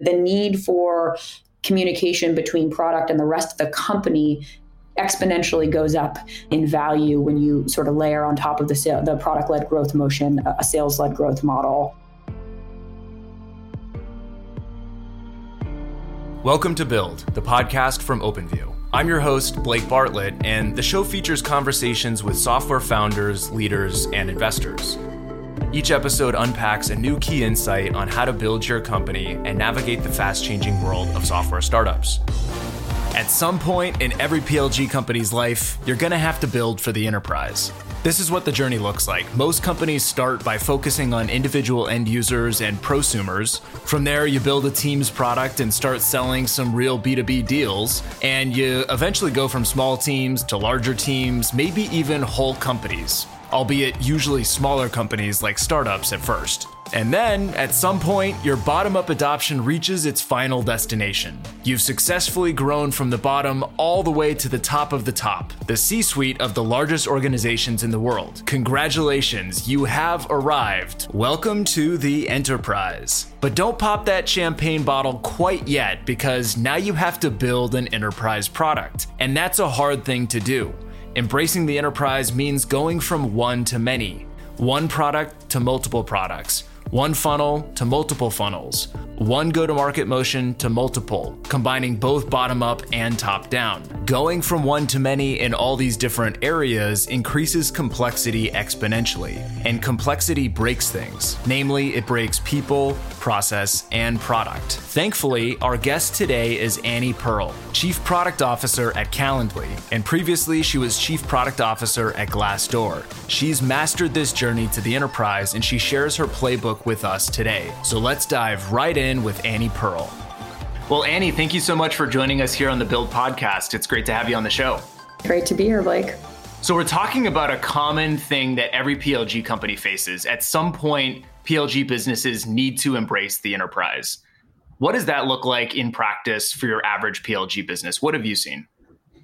the need for communication between product and the rest of the company exponentially goes up in value when you sort of layer on top of the, sale, the product led growth motion a sales led growth model. Welcome to Build, the podcast from OpenView. I'm your host, Blake Bartlett, and the show features conversations with software founders, leaders, and investors. Each episode unpacks a new key insight on how to build your company and navigate the fast changing world of software startups. At some point in every PLG company's life, you're going to have to build for the enterprise. This is what the journey looks like. Most companies start by focusing on individual end users and prosumers. From there, you build a team's product and start selling some real B2B deals. And you eventually go from small teams to larger teams, maybe even whole companies, albeit usually smaller companies like startups at first. And then, at some point, your bottom up adoption reaches its final destination. You've successfully grown from the bottom all the way to the top of the top, the C suite of the largest organizations in the world. Congratulations, you have arrived. Welcome to the enterprise. But don't pop that champagne bottle quite yet because now you have to build an enterprise product. And that's a hard thing to do. Embracing the enterprise means going from one to many, one product to multiple products one funnel to multiple funnels, one go to market motion to multiple, combining both bottom up and top down. Going from one to many in all these different areas increases complexity exponentially, and complexity breaks things. Namely, it breaks people, process, and product. Thankfully, our guest today is Annie Pearl, Chief Product Officer at Calendly, and previously she was Chief Product Officer at Glassdoor. She's mastered this journey to the enterprise and she shares her playbook with us today. So let's dive right in with Annie Pearl. Well, Annie, thank you so much for joining us here on the Build podcast. It's great to have you on the show. Great to be here, Blake. So, we're talking about a common thing that every PLG company faces. At some point, PLG businesses need to embrace the enterprise. What does that look like in practice for your average PLG business? What have you seen?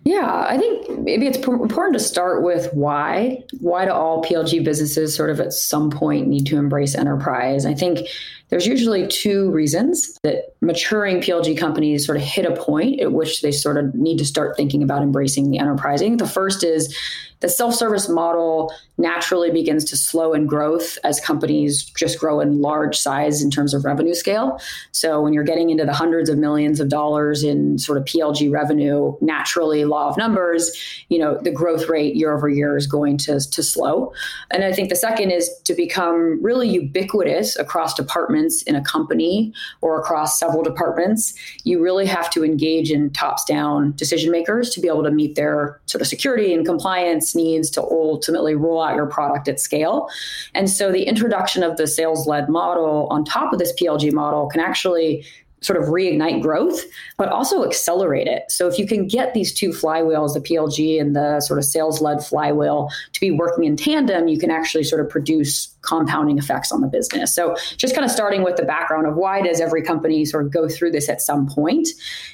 Yeah, I think maybe it's important to start with why. Why do all PLG businesses sort of at some point need to embrace enterprise? I think there's usually two reasons that maturing PLG companies sort of hit a point at which they sort of need to start thinking about embracing the enterprise. I think the first is the self-service model naturally begins to slow in growth as companies just grow in large size in terms of revenue scale. So when you're getting into the hundreds of millions of dollars in sort of PLG revenue, naturally law of numbers, you know, the growth rate year over year is going to, to slow. And I think the second is to become really ubiquitous across departments in a company or across several departments. You really have to engage in tops down decision makers to be able to meet their sort of security and compliance needs to ultimately roll out your product at scale. And so the introduction of the sales led model on top of this PLG model can actually sort of reignite growth, but also accelerate it. So if you can get these two flywheels, the PLG and the sort of sales led flywheel, to be working in tandem, you can actually sort of produce compounding effects on the business. So just kind of starting with the background of why does every company sort of go through this at some point?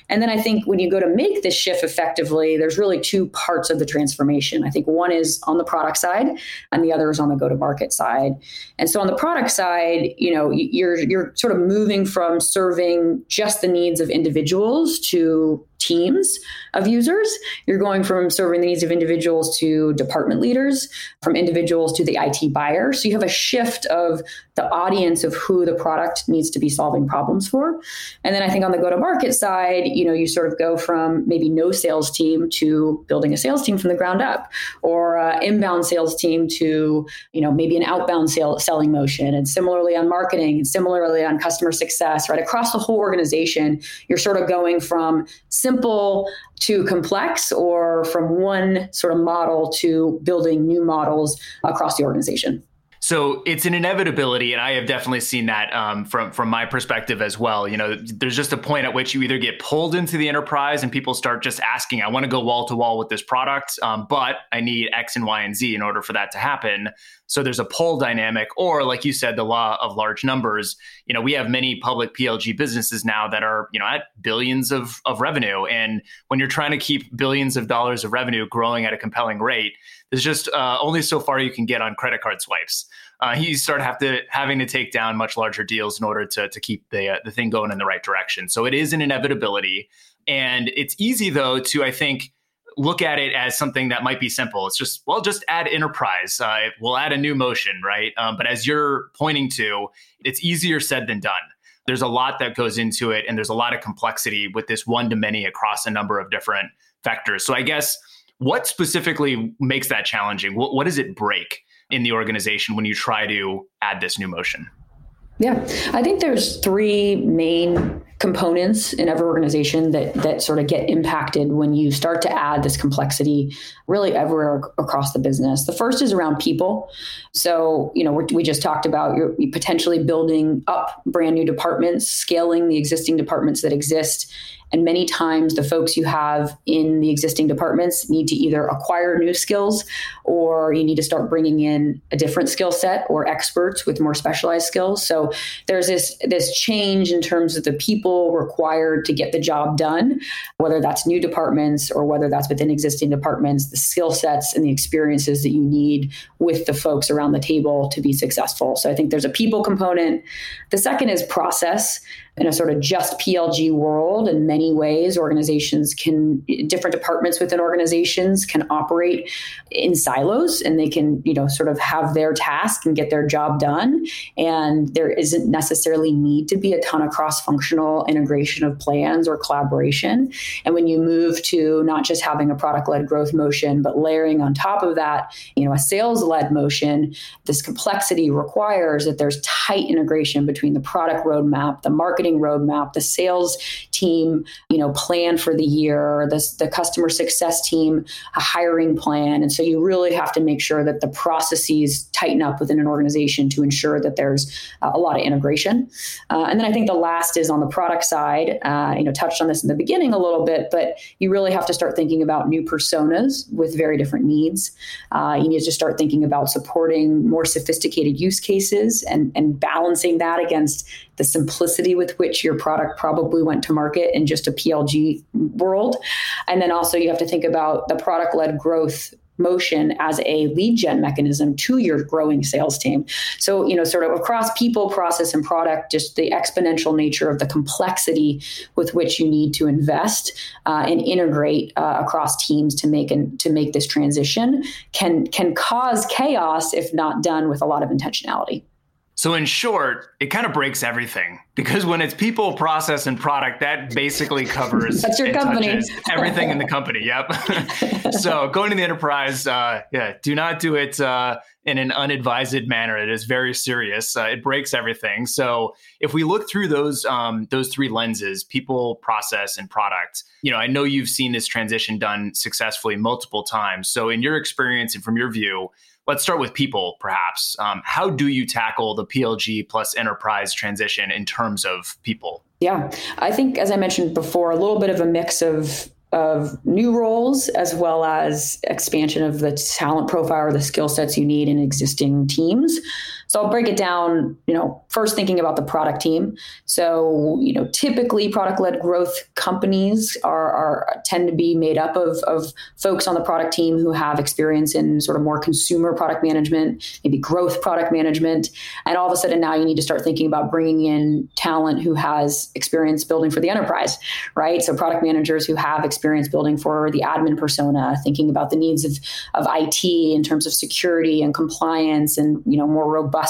And then I think when you go to make this shift effectively, there's really two parts of the transformation. I think one is on the product side and the other is on the go to market side. And so on the product side, you know, you're you're sort of moving from serving just the needs of individuals to teams of users. You're going from serving the needs of individuals to department leaders, from individuals to the IT buyer. So you have a shift of the audience of who the product needs to be solving problems for. And then I think on the go to market side, you know, you sort of go from maybe no sales team to building a sales team from the ground up or inbound sales team to, you know, maybe an outbound sale, selling motion. And similarly on marketing and similarly on customer success, right? Across the whole organization, you're sort of going from simple to complex or from one sort of model to building new models across the organization. So it's an inevitability, and I have definitely seen that um, from from my perspective as well. You know, there's just a point at which you either get pulled into the enterprise and people start just asking, "I want to go wall to wall with this product, um, but I need X and Y and Z in order for that to happen." So there's a pull dynamic, or like you said, the law of large numbers. You know, we have many public PLG businesses now that are, you know, at billions of, of revenue. And when you're trying to keep billions of dollars of revenue growing at a compelling rate, there's just uh, only so far you can get on credit card swipes. Uh, you start have to having to take down much larger deals in order to to keep the uh, the thing going in the right direction. So it is an inevitability, and it's easy though to I think look at it as something that might be simple. It's just, well, just add enterprise. Uh, we'll add a new motion, right? Um, but as you're pointing to, it's easier said than done. There's a lot that goes into it, and there's a lot of complexity with this one to many across a number of different vectors. So I guess what specifically makes that challenging? What, what does it break in the organization when you try to add this new motion? Yeah, I think there's three main components in every organization that that sort of get impacted when you start to add this complexity really everywhere across the business. The first is around people. So, you know, we just talked about you're potentially building up brand new departments, scaling the existing departments that exist, and many times, the folks you have in the existing departments need to either acquire new skills or you need to start bringing in a different skill set or experts with more specialized skills. So there's this this change in terms of the people required to get the job done, whether that's new departments or whether that's within existing departments, the skill sets and the experiences that you need with the folks around the table to be successful. So I think there's a people component. The second is process in a sort of just PLG world, in many ways, organizations can, different departments within organizations can operate in silos and they can, you know, sort of have their task and get their job done. And there isn't necessarily need to be a ton of cross functional integration of plans or collaboration. And when you move to not just having a product led growth motion, but layering on top of that, you know, a sales led motion, this complexity requires that there's tight integration between the product roadmap, the market marketing roadmap, the sales team, you know, plan for the year, the, the customer success team, a hiring plan. And so you really have to make sure that the processes tighten up within an organization to ensure that there's uh, a lot of integration. Uh, and then I think the last is on the product side. Uh, you know, touched on this in the beginning a little bit, but you really have to start thinking about new personas with very different needs. Uh, you need to start thinking about supporting more sophisticated use cases and, and balancing that against the simplicity with which your product probably went to market in just a PLG world. And then also you have to think about the product led growth motion as a lead gen mechanism to your growing sales team. So, you know, sort of across people, process, and product, just the exponential nature of the complexity with which you need to invest uh, and integrate uh, across teams to make and to make this transition can can cause chaos if not done with a lot of intentionality. So, in short, it kind of breaks everything because when it's people, process, and product, that basically covers that's your company, everything in the company. Yep. so, going to the enterprise, uh, yeah, do not do it uh, in an unadvised manner. It is very serious. Uh, it breaks everything. So, if we look through those um, those three lenses, people, process, and product, you know, I know you've seen this transition done successfully multiple times. So, in your experience and from your view let's start with people, perhaps. Um, how do you tackle the PLG plus enterprise transition in terms of people? Yeah, I think, as I mentioned before, a little bit of a mix of of new roles as well as expansion of the talent profile or the skill sets you need in existing teams. So I'll break it down, you know, first thinking about the product team. So, you know, typically product led growth companies are, are tend to be made up of, of folks on the product team who have experience in sort of more consumer product management, maybe growth product management. And all of a sudden now you need to start thinking about bringing in talent who has experience building for the enterprise, right? So product managers who have experience building for the admin persona, thinking about the needs of, of IT in terms of security and compliance and, you know, more robust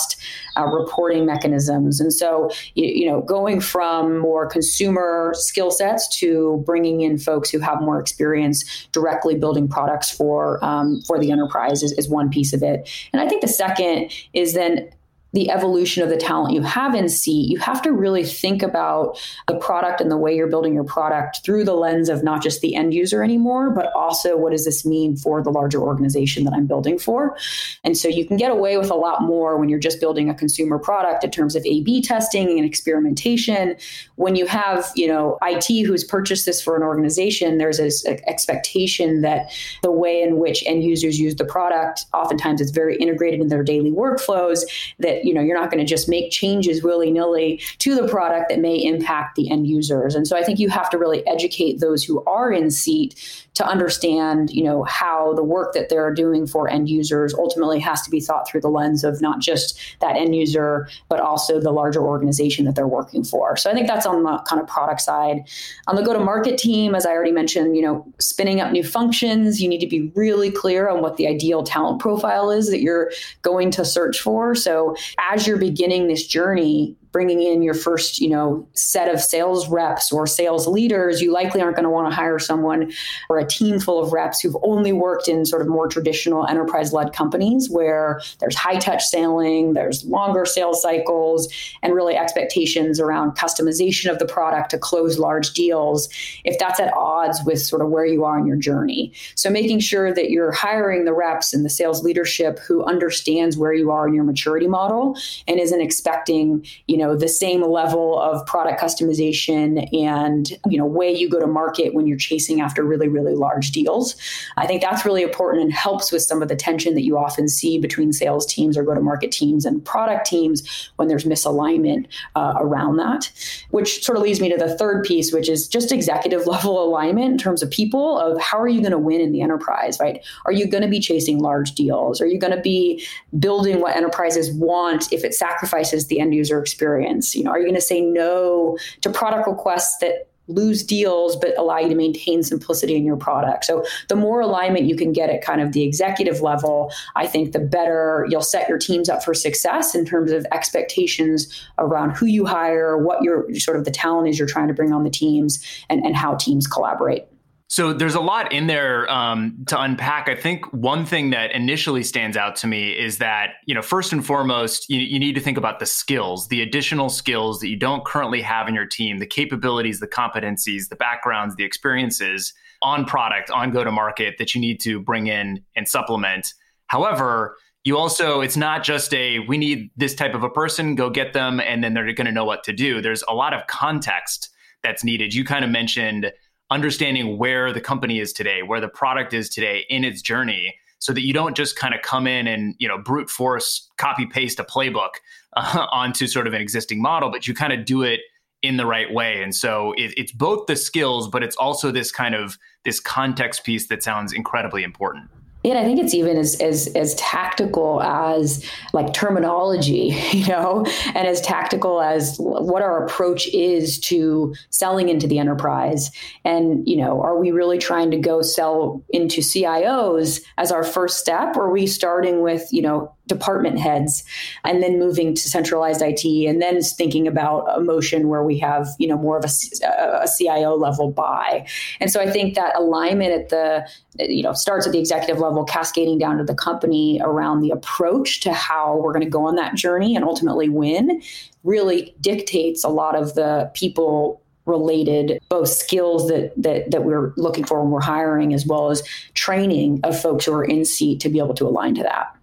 uh, reporting mechanisms. And so, you, you, know, going from more consumer skill sets to bringing in folks who have more experience directly building products for um, for the enterprise is, is one piece of it. And I think the second is then the evolution of the talent you have in seat, you have to really think about the product and the way you're building your product through the lens of not just the end user anymore, but also what does this mean for the larger organization that I'm building for. And so you can get away with a lot more when you're just building a consumer product in terms of A/B testing and experimentation. When you have, you know, IT who's purchased this for an organization, there's this expectation that the way in which end users use the product, oftentimes it's very integrated in their daily workflows. That you know you're not going to just make changes willy nilly to the product that may impact the end users. And so I think you have to really educate those who are in seat to understand, you know, how the work that they're doing for end users ultimately has to be thought through the lens of not just that end user, but also the larger organization that they're working for. So I think that's on the kind of product side. On the go-to-market team, as I already mentioned, you know, spinning up new functions, you need to be really clear on what the ideal talent profile is that you're going to search for. So as you're beginning this journey, bringing in your first, you know, set of sales reps or sales leaders, you likely aren't going to want to hire someone or a team full of reps who've only worked in sort of more traditional enterprise-led companies where there's high touch selling, there's longer sales cycles, and really expectations around customization of the product to close large deals. If that's at odds with sort of where you are in your journey, so making sure that you're hiring the reps and the sales leadership who understands where you are in your maturity model and isn't expecting, you know know the same level of product customization and you know way you go to market when you're chasing after really really large deals. I think that's really important and helps with some of the tension that you often see between sales teams or go to market teams and product teams when there's misalignment uh, around that which sort of leads me to the third piece which is just executive level alignment in terms of people of how are you going to win in the enterprise right? Are you going to be chasing large deals? Are you going to be building what enterprises want if it sacrifices the end user experience experience? You know, are you going to say no to product requests that lose deals but allow you to maintain simplicity in your product. So the more alignment you can get at kind of the executive level, I think the better you'll set your teams up for success in terms of expectations around who you hire, what your sort of the talent is you're trying to bring on the teams and, and how teams collaborate. So there's a lot in there um, to unpack. I think one thing that initially stands out to me is that you know first and foremost you, you, need to think about the skills, the additional skills that you don't currently have in your team, the capabilities, the competencies, the backgrounds, the experiences on product, on go to market that you need to bring in and supplement. However, you also it's not just a we need this type of a person, go get them, and then they're going to know what to do. There's a lot of context that's needed. You kind of mentioned understanding where the company is today, where the product is today in its journey, so that you don't just kind of come in and you know brute force copy paste a playbook uh, onto sort of an existing model, but you kind of do it in the right way. And so it, it's both the skills, but it's also this kind of this context piece that sounds incredibly important. And I think it's even as, as as tactical as like terminology, you know, and as tactical as what our approach is to selling into the enterprise. And, you know, are we really trying to go sell into CIOs as our first step? Or are we starting with, you know, department heads and then moving to centralized IT and then thinking about a motion where we have you know more of a, a CIO level buy. And so I think that alignment at the you know starts at the executive level cascading down to the company around the approach to how we're going to go on that journey and ultimately win really dictates a lot of the people related both skills that, that that we're looking for when we're hiring as well as training of folks who are in seat to be able to align to that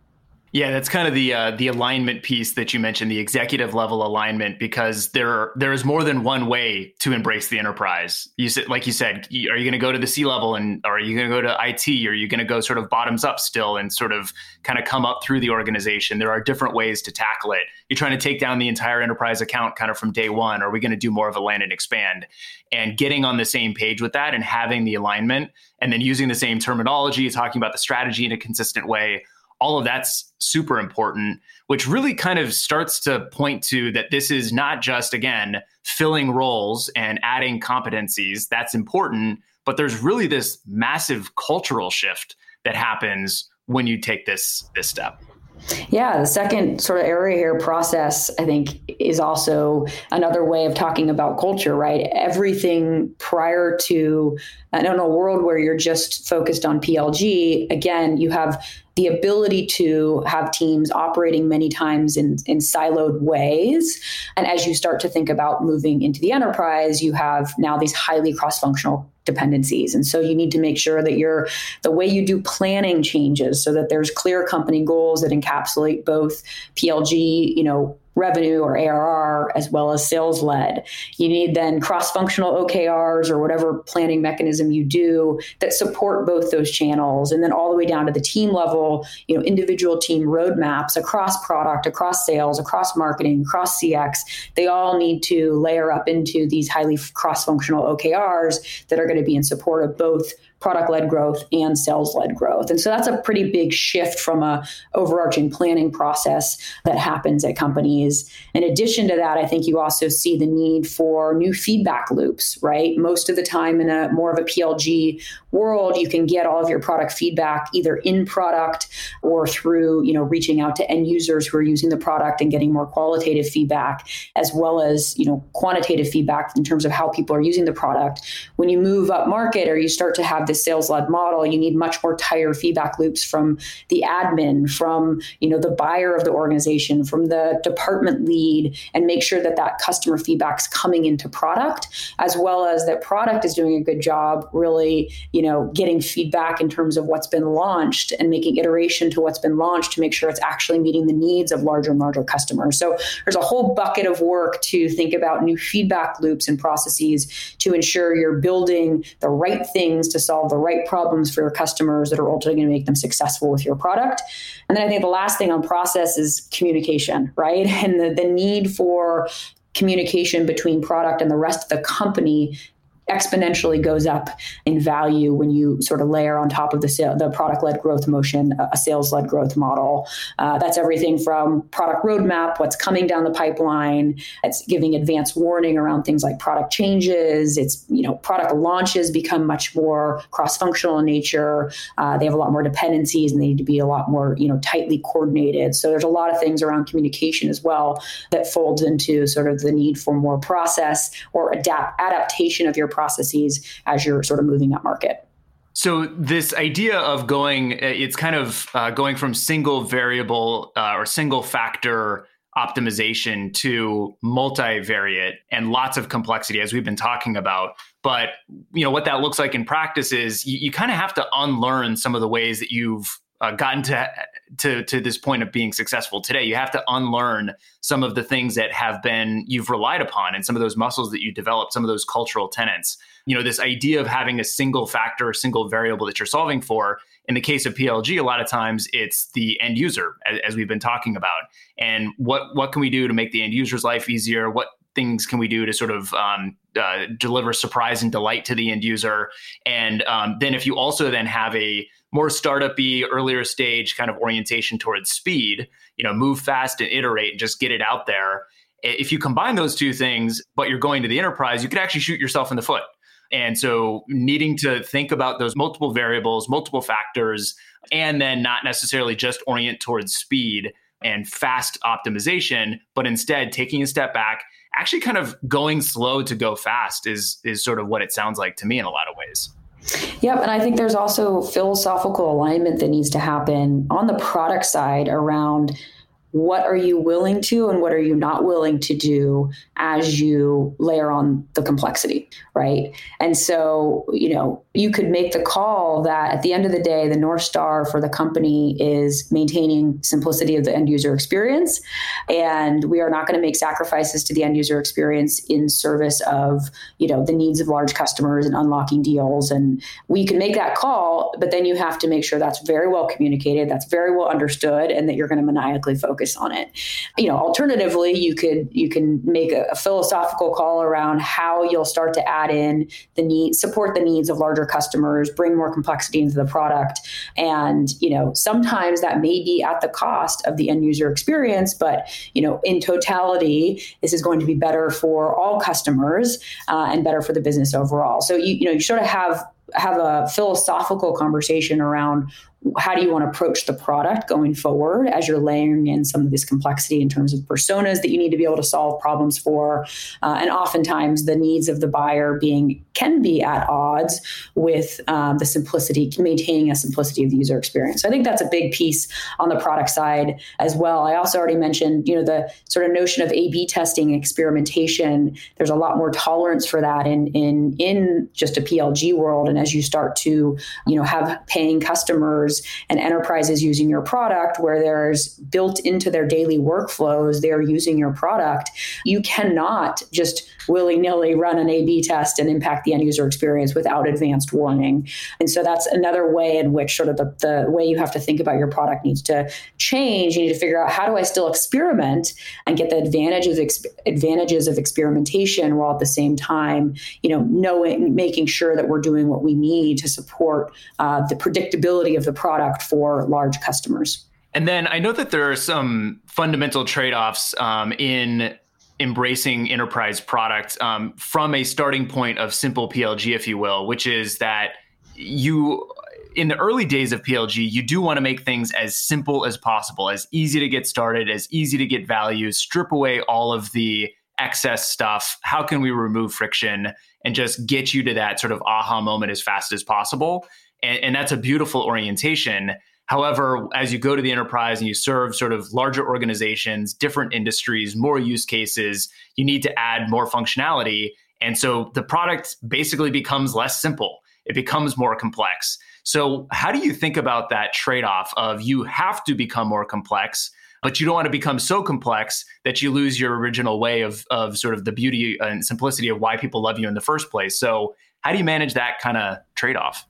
yeah, that's kind of the uh, the alignment piece that you mentioned, the executive level alignment, because there there is more than one way to embrace the enterprise. You said, like you said, are you going to go to the C level, and or are you going to go to IT? Or are you going to go sort of bottoms up still, and sort of kind of come up through the organization? There are different ways to tackle it. You're trying to take down the entire enterprise account kind of from day one. Are we going to do more of a land and expand? And getting on the same page with that, and having the alignment, and then using the same terminology, talking about the strategy in a consistent way all of that's super important, which really kind of starts to point to that this is not just, again, filling roles and adding competencies. That's important. But there's really this massive cultural shift that happens when you take this this step. Yeah, the second sort of area here, process, I think, is also another way of talking about culture, right? Everything prior to, I don't know, a world where you're just focused on PLG, again, you have the ability to have teams operating many times in, in siloed ways. And as you start to think about moving into the enterprise, you have now these highly cross functional dependencies. And so you need to make sure that you're the way you do planning changes so that there's clear company goals that encapsulate both PLG, you know, revenue or ARR as well as sales led. You need then cross functional OKRs or whatever planning mechanism you do that support both those channels. And then all the way down to the team level, you know, individual team roadmaps across product, across sales, across marketing, across CX. They all need to layer up into these highly cross functional OKRs that are going to be in support of both product led growth and sales led growth. And so that's a pretty big shift from a overarching planning process that happens at companies. In addition to that, I think you also see the need for new feedback loops, right? Most of the time in a more of a PLG world, you can get all of your product feedback either in product or through, you know, reaching out to end users who are using the product and getting more qualitative feedback as well as, you know, quantitative feedback in terms of how people are using the product. When you move up market or you start to have this sales led model, you need much more tighter feedback loops from the admin, from you know the buyer of the organization, from the department lead, and make sure that that customer feedback is coming into product, as well as that product is doing a good job, really you know getting feedback in terms of what's been launched and making iteration to what's been launched to make sure it's actually meeting the needs of larger and larger customers. So there's a whole bucket of work to think about new feedback loops and processes to ensure you're building the right things to solve solve the right problems for your customers that are ultimately going to make them successful with your product. And then I think the last thing on process is communication, right? And the, the need for communication between product and the rest of the company exponentially goes up in value when you sort of layer on top of the sale, the product led growth motion, a sales led growth model. Uh, that's everything from product roadmap, what's coming down the pipeline. It's giving advance warning around things like product changes. It's you know product launches become much more cross functional in nature. Uh, they have a lot more dependencies and they need to be a lot more you know tightly coordinated. So there's a lot of things around communication as well that folds into sort of the need for more process or adapt adaptation of your processes as you're sort of moving up market. So this idea of going, it's kind of uh, going from single variable uh, or single factor optimization to multivariate and lots of complexity as we've been talking about but you know what that looks like in practice is you, you kind of have to unlearn some of the ways that you've uh, gotten to, to to this point of being successful today you have to unlearn some of the things that have been you've relied upon and some of those muscles that you developed some of those cultural tenets. You know this idea of having a single factor a single variable that you're solving for in the case of plg a lot of times it's the end user as, as we've been talking about. And what what can we do to make the end user's life easier? What things can we do to sort of um, uh, deliver surprise and delight to the end user? And um, then if you also then have a more startupy, earlier stage kind of orientation towards speed. You know, move fast and iterate and just get it out there. If you combine those two things, but you're going to the enterprise, you could actually shoot yourself in the foot. And so, needing to think about those multiple variables, multiple factors, and then not necessarily just orient towards speed and fast optimization, but instead taking a step back, actually kind of going slow to go fast is is sort of what it sounds like to me in a lot of ways. Yep. And I think there's also philosophical alignment that needs to happen on the product side around what are you willing to and what are you not willing to do as you layer on the complexity right and so you know you could make the call that at the end of the day the north star for the company is maintaining simplicity of the end user experience and we are not going to make sacrifices to the end user experience in service of you know the needs of large customers and unlocking deals and we can make that call but then you have to make sure that's very well communicated that's very well understood and that you're going to maniacally focus on it. You know, alternatively, you could you can make a, a philosophical call around how you'll start to add in the need, support the needs of larger customers, bring more complexity into the product, and you know, sometimes that may be at the cost of the end user experience, but you know, in totality, this is going to be better for all customers uh, and better for the business overall. So you you know, you sort of have have a philosophical conversation around how do you want to approach the product going forward as you're layering in some of this complexity in terms of personas that you need to be able to solve problems for uh, and oftentimes the needs of the buyer being can be at odds with um, the simplicity, maintaining a simplicity of the user experience. So I think that's a big piece on the product side as well. I also already mentioned, you know, the sort of notion of A/B testing, experimentation. There's a lot more tolerance for that in in in just a PLG world, and as you start to, you know, have paying customers and enterprises using your product, where there's built into their daily workflows, they're using your product. You cannot just willy nilly run an A B test and impact the end user experience without advanced warning. And so that's another way in which sort of the, the way you have to think about your product needs to change. You need to figure out how do I still experiment and get the advantages exp- advantages of experimentation while at the same time, you know, knowing making sure that we're doing what we need to support uh, the predictability of the product for large customers. And then I know that there are some fundamental trade offs um, in embracing enterprise product um, from a starting point of simple PLG, if you will, which is that you in the early days of PLG, you do want to make things as simple as possible, as easy to get started, as easy to get value, strip away all of the excess stuff. How can we remove friction and just get you to that sort of aha moment as fast as possible? And, and that's a beautiful orientation. However, as you go to the enterprise and you serve sort of larger organizations, different industries, more use cases, you need to add more functionality. And so the product basically becomes less simple, it becomes more complex. So, how do you think about that trade off of you have to become more complex? But you don't want to become so complex that you lose your original way of, of sort of the beauty and simplicity of why people love you in the first place. So, how do you manage that kind of trade off?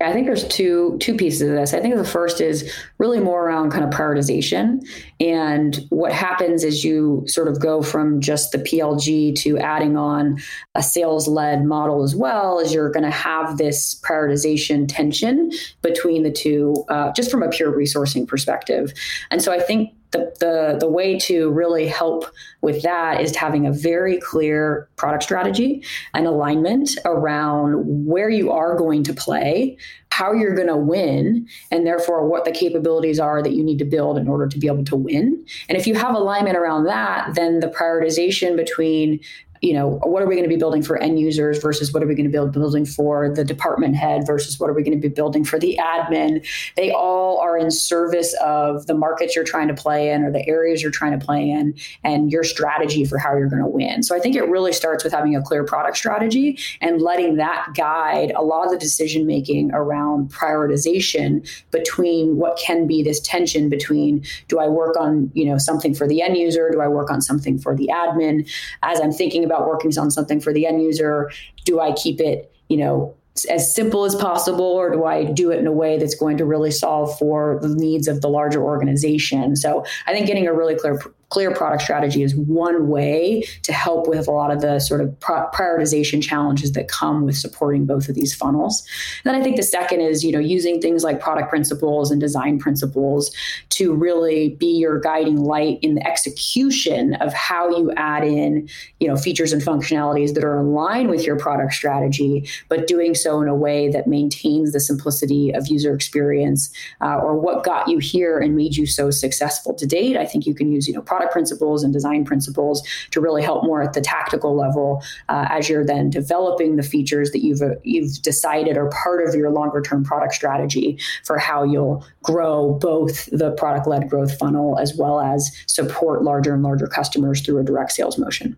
I think there's two two pieces of this. I think the first is really more around kind of prioritization. And what happens is you sort of go from just the PLG to adding on a sales led model as well, is you're going to have this prioritization tension between the two, uh, just from a pure resourcing perspective. And so I think the, the, the way to really help with that is having a very clear product strategy and alignment around where you are going to play, how you're going to win, and therefore what the capabilities are that you need to build in order to be able to win. And if you have alignment around that, then the prioritization between you know, what are we going to be building for end users versus what are we going to be building for the department head versus what are we going to be building for the admin? They all are in service of the markets you're trying to play in or the areas you're trying to play in and your strategy for how you're going to win. So I think it really starts with having a clear product strategy and letting that guide a lot of the decision making around prioritization between what can be this tension between do I work on, you know, something for the end user? Do I work on something for the admin? As I'm thinking about working on something for the end user? Do I keep it, you know, as simple as possible, or do I do it in a way that's going to really solve for the needs of the larger organization? So I think getting a really clear clear product strategy is one way to help with a lot of the sort of prioritization challenges that come with supporting both of these funnels. And then I think the second is, you know, using things like product principles and design principles to really be your guiding light in the execution of how you add in, you know, features and functionalities that are line with your product strategy, but doing so in a way that maintains the simplicity of user experience uh, or what got you here and made you so successful to date. I think you can use, you know, product principles and design principles to really help more at the tactical level uh, as you're then developing the features that you've uh, you've decided are part of your longer term product strategy for how you'll grow both the product led growth funnel as well as support larger and larger customers through a direct sales motion.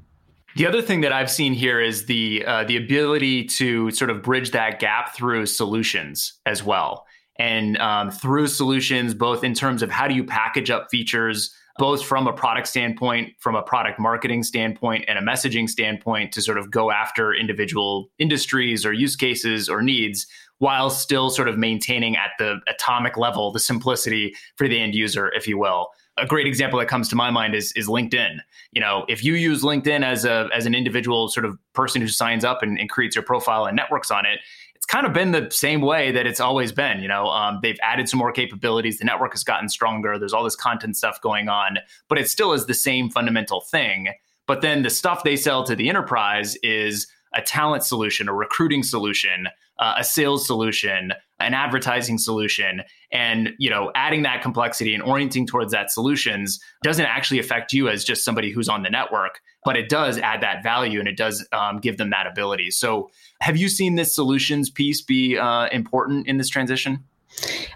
The other thing that I've seen here is the uh, the ability to sort of bridge that gap through solutions as well, and um, through solutions both in terms of how do you package up features both from a product standpoint, from a product marketing standpoint, and a messaging standpoint to sort of go after individual industries or use cases or needs while still sort of maintaining at the atomic level the simplicity for the end user, if you will. A great example that comes to my mind is, is LinkedIn. You know, if you use LinkedIn as a as an individual sort of person who signs up and, and creates your profile and networks on it, kind of been the same way that it's always been. You know, um, they've added some more capabilities. The network has gotten stronger. There's all this content stuff going on, but it still is the same fundamental thing. But then the stuff they sell to the enterprise is a talent solution, a recruiting solution, uh, a sales solution, an advertising solution, and you know, adding that complexity and orienting towards that solutions doesn't actually affect you as just somebody who's on the network, but it does add that value and it does um, give them that ability. So, have you seen this solutions piece be uh, important in this transition?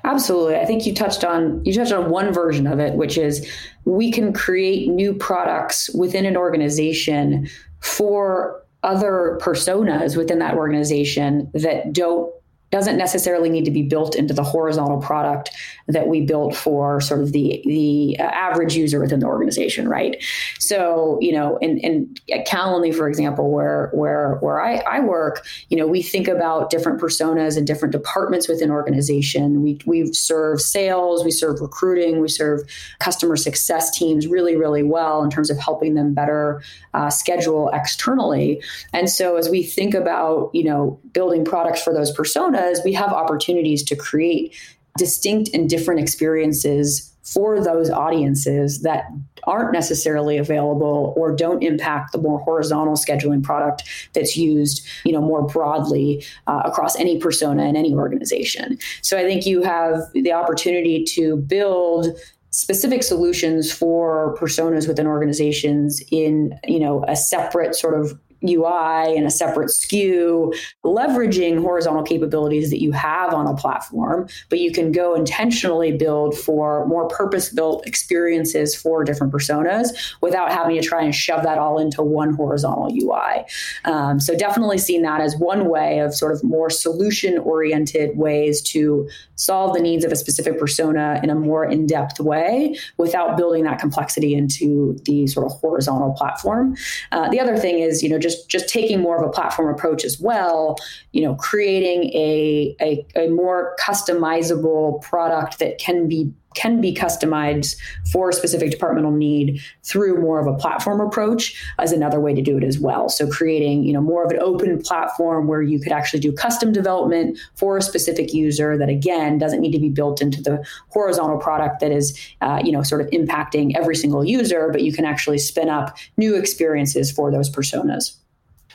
Absolutely. I think you touched on you touched on one version of it, which is we can create new products within an organization for other personas within that organization that don't doesn't necessarily need to be built into the horizontal product that we built for sort of the the uh, average user within the organization, right? So, you know, in, in at Calendly, for example, where where where I, I work, you know, we think about different personas and different departments within organization. We we serve sales, we serve recruiting, we serve customer success teams really, really well in terms of helping them better uh, schedule externally. And so, as we think about, you know, building products for those personas, we have opportunities to create distinct and different experiences for those audiences that aren't necessarily available or don't impact the more horizontal scheduling product that's used you know more broadly uh, across any persona in any organization. So i think you have the opportunity to build specific solutions for personas within organizations in you know a separate sort of UI and a separate SKU, leveraging horizontal capabilities that you have on a platform, but you can go intentionally build for more purpose built experiences for different personas without having to try and shove that all into one horizontal UI. Um, so, definitely seen that as one way of sort of more solution oriented ways to solve the needs of a specific persona in a more in depth way without building that complexity into the sort of horizontal platform. Uh, the other thing is, you know, just just taking more of a platform approach as well you know creating a, a, a more customizable product that can be can be customized for a specific departmental need through more of a platform approach as another way to do it as well. So creating, you know, more of an open platform where you could actually do custom development for a specific user that again doesn't need to be built into the horizontal product that is, uh, you know, sort of impacting every single user, but you can actually spin up new experiences for those personas.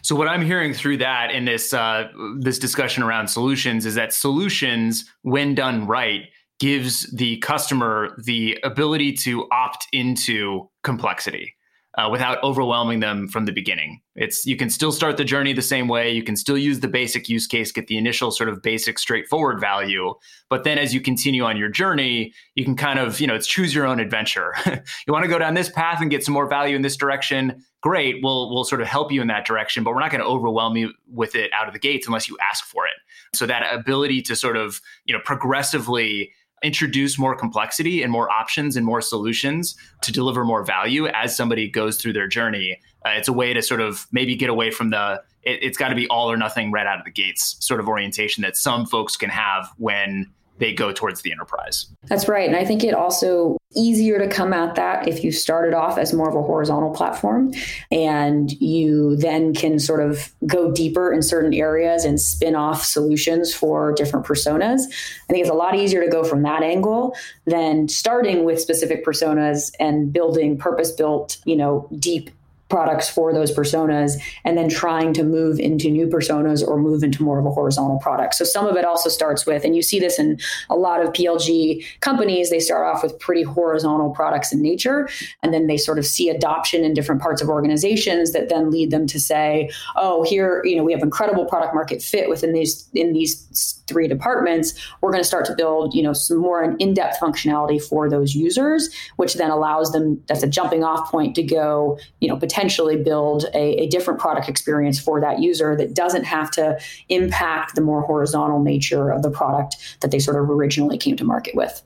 So what I'm hearing through that in this uh, this discussion around solutions is that solutions, when done right, gives the customer the ability to opt into complexity uh, without overwhelming them from the beginning. It's you can still start the journey the same way. You can still use the basic use case, get the initial sort of basic, straightforward value. But then as you continue on your journey, you can kind of you know it's choose your own adventure. you want to go down this path and get some more value in this direction. Great, we'll we'll sort of help you in that direction, but we're not going to overwhelm you with it out of the gates unless you ask for it. So that ability to sort of you know progressively introduce more complexity and more options and more solutions to deliver more value as somebody goes through their journey. Uh, it's a way to sort of maybe get away from the it, it's got to be all or nothing right out of the gates sort of orientation that some folks can have when they go towards the enterprise. That's right. And I think it also easier to come at that if you started off as more of a horizontal platform and you then can sort of go deeper in certain areas and spin off solutions for different personas. I think it's a lot easier to go from that angle than starting with specific personas and building purpose built, you know, deep products for those personas and then trying to move into new personas or move into more of a horizontal product. So some of it also starts with, and you see this in a lot of PLG companies, they start off with pretty horizontal products in nature, and then they sort of see adoption in different parts of organizations that then lead them to say, oh, here, you know, we have incredible product market fit within these in these three departments. We're going to start to build, you know, some more in-depth functionality for those users, which then allows them, that's a jumping off point to go, you know, potentially potentially build a, a different product experience for that user that doesn't have to impact the more horizontal nature of the product that they sort of originally came to market with.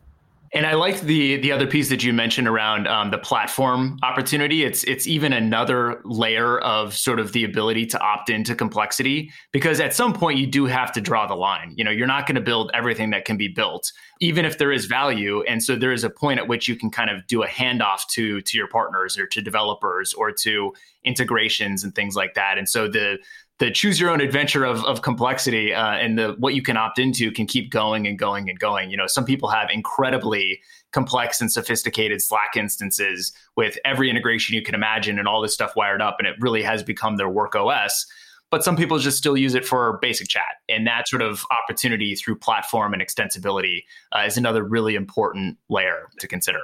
And I like the the other piece that you mentioned around um, the platform opportunity. It's it's even another layer of sort of the ability to opt into complexity because at some point you do have to draw the line. You know, you're not going to build everything that can be built, even if there is value. And so there is a point at which you can kind of do a handoff to to your partners or to developers or to integrations and things like that. And so the the choose your own adventure of, of complexity uh, and the what you can opt into can keep going and going and going. You know, some people have incredibly complex and sophisticated Slack instances with every integration you can imagine and all this stuff wired up, and it really has become their work OS. but some people just still use it for basic chat. And that sort of opportunity through platform and extensibility uh, is another really important layer to consider.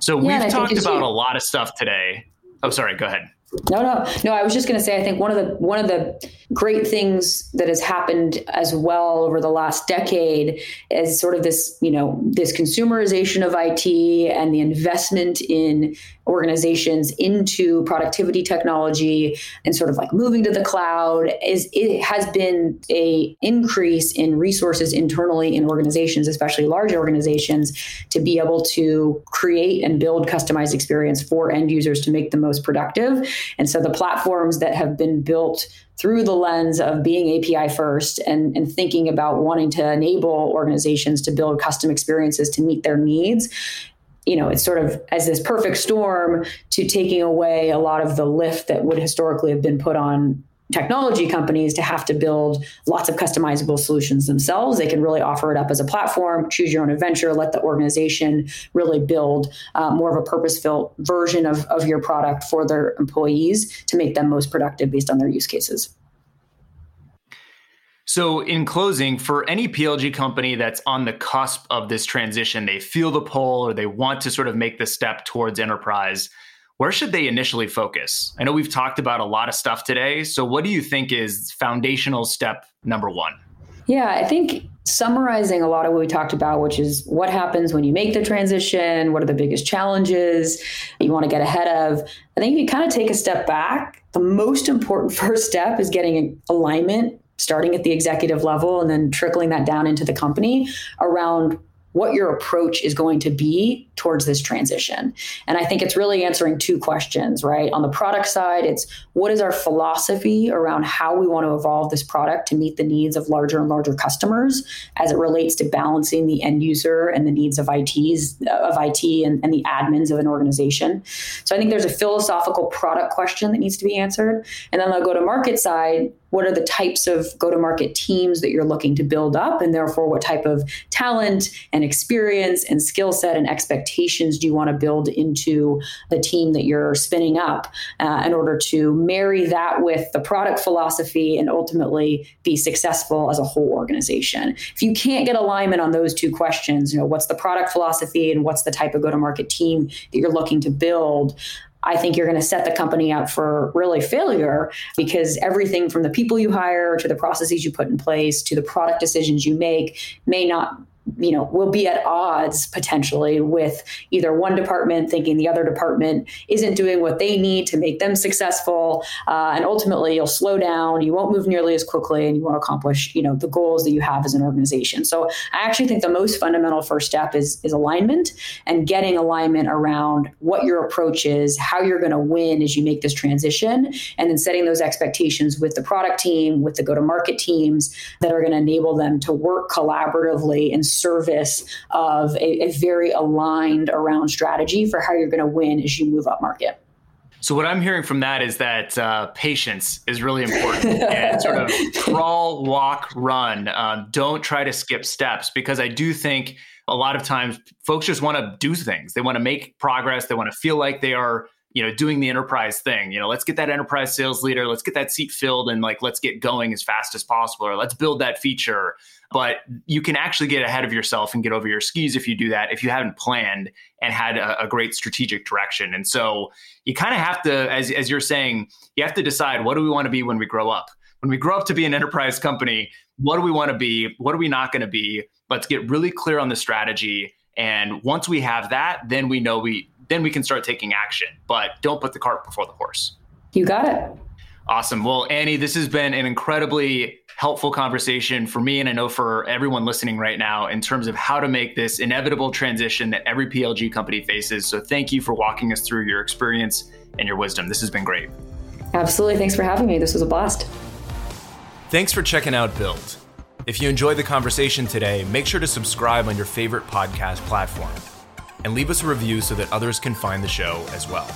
So yeah, we've talked about you- a lot of stuff today. Oh, sorry, go ahead. No, no, no. I was just going to say, I think one of the one of the great things that has happened as well over the last decade is sort of this, you know, this consumerization of IT and the investment in organizations into productivity technology and sort of like moving to the cloud is it has been a increase in resources internally in organizations especially large organizations to be able to create and build customized experience for end users to make them most productive and so the platforms that have been built through the lens of being API first and, and thinking about wanting to enable organizations to build custom experiences to meet their needs you know, it's sort of as this perfect storm to taking away a lot of the lift that would historically have been put on technology companies to have to build lots of customizable solutions themselves. They can really offer it up as a platform, choose your own adventure, let the organization really build uh, more of a purpose built version of, of your product for their employees to make them most productive based on their use cases. So, in closing, for any PLG company that's on the cusp of this transition, they feel the pull or they want to sort of make the step towards enterprise, where should they initially focus? I know we've talked about a lot of stuff today. So, what do you think is foundational step number one? Yeah, I think summarizing a lot of what we talked about, which is what happens when you make the transition, what are the biggest challenges you want to get ahead of. I think if you kind of take a step back, the most important first step is getting alignment starting at the executive level and then trickling that down into the company around what your approach is going to be towards this transition. And I think it's really answering two questions, right? On the product side, it's what is our philosophy around how we want to evolve this product to meet the needs of larger and larger customers as it relates to balancing the end user and the needs of ITs of IT and, and the admins of an organization. So I think there's a philosophical product question that needs to be answered. And then on the go-to-market side, what are the types of go to market teams that you're looking to build up? And therefore what type of talent and experience and skill set and expectations do you want to build into the team that you're spinning up uh, in order to marry that with the product philosophy and ultimately be successful as a whole organization? If you can't get alignment on those two questions you know what's the product philosophy and what's the type of go to market team that you're looking to build I think you're going to set the company up for really failure because everything from the people you hire to the processes you put in place to the product decisions you make may not you know will be at odds potentially with either one department thinking the other department isn't doing what they need to make them successful. Uh, and ultimately you'll slow down. You won't move nearly as quickly and you won't accomplish you know the goals that you have as an organization. So i actually think the most fundamental first step is is alignment and getting alignment around what your approach is how you're going to win as you make this transition and then setting those expectations with the product team with the go to market teams that are going to enable them to work collaboratively and service of a, a very aligned around strategy for how you're going to win as you move up market. So what I'm hearing from that is that uh, patience is really important, and sort of crawl, walk, run. Um, don't try to skip steps because I do think a lot of times folks just want to do things. They want to make progress. They want to feel like they are you know doing the enterprise thing you know let's get that enterprise sales leader let's get that seat filled and like let's get going as fast as possible or let's build that feature. But you can actually get ahead of yourself and get over your skis if you do that if you haven't planned and had a, a great strategic direction. And so you kind of have to as, as you're saying you have to decide what do we want to be when we grow up? When we grow up to be an enterprise company what do we want to be? What are we not going to be? Let's get really clear on the strategy and once we have that then we know we then we can start taking action. But don't put the cart before the horse. You got it. Awesome. Well, Annie, this has been an incredibly helpful conversation for me and I know for everyone listening right now in terms of how to make this inevitable transition that every PLG company faces. So thank you for walking us through your experience and your wisdom. This has been great. Absolutely. Thanks for having me. This was a blast. Thanks for checking out Build. If you enjoyed the conversation today, make sure to subscribe on your favorite podcast platform and leave us a review so that others can find the show as well.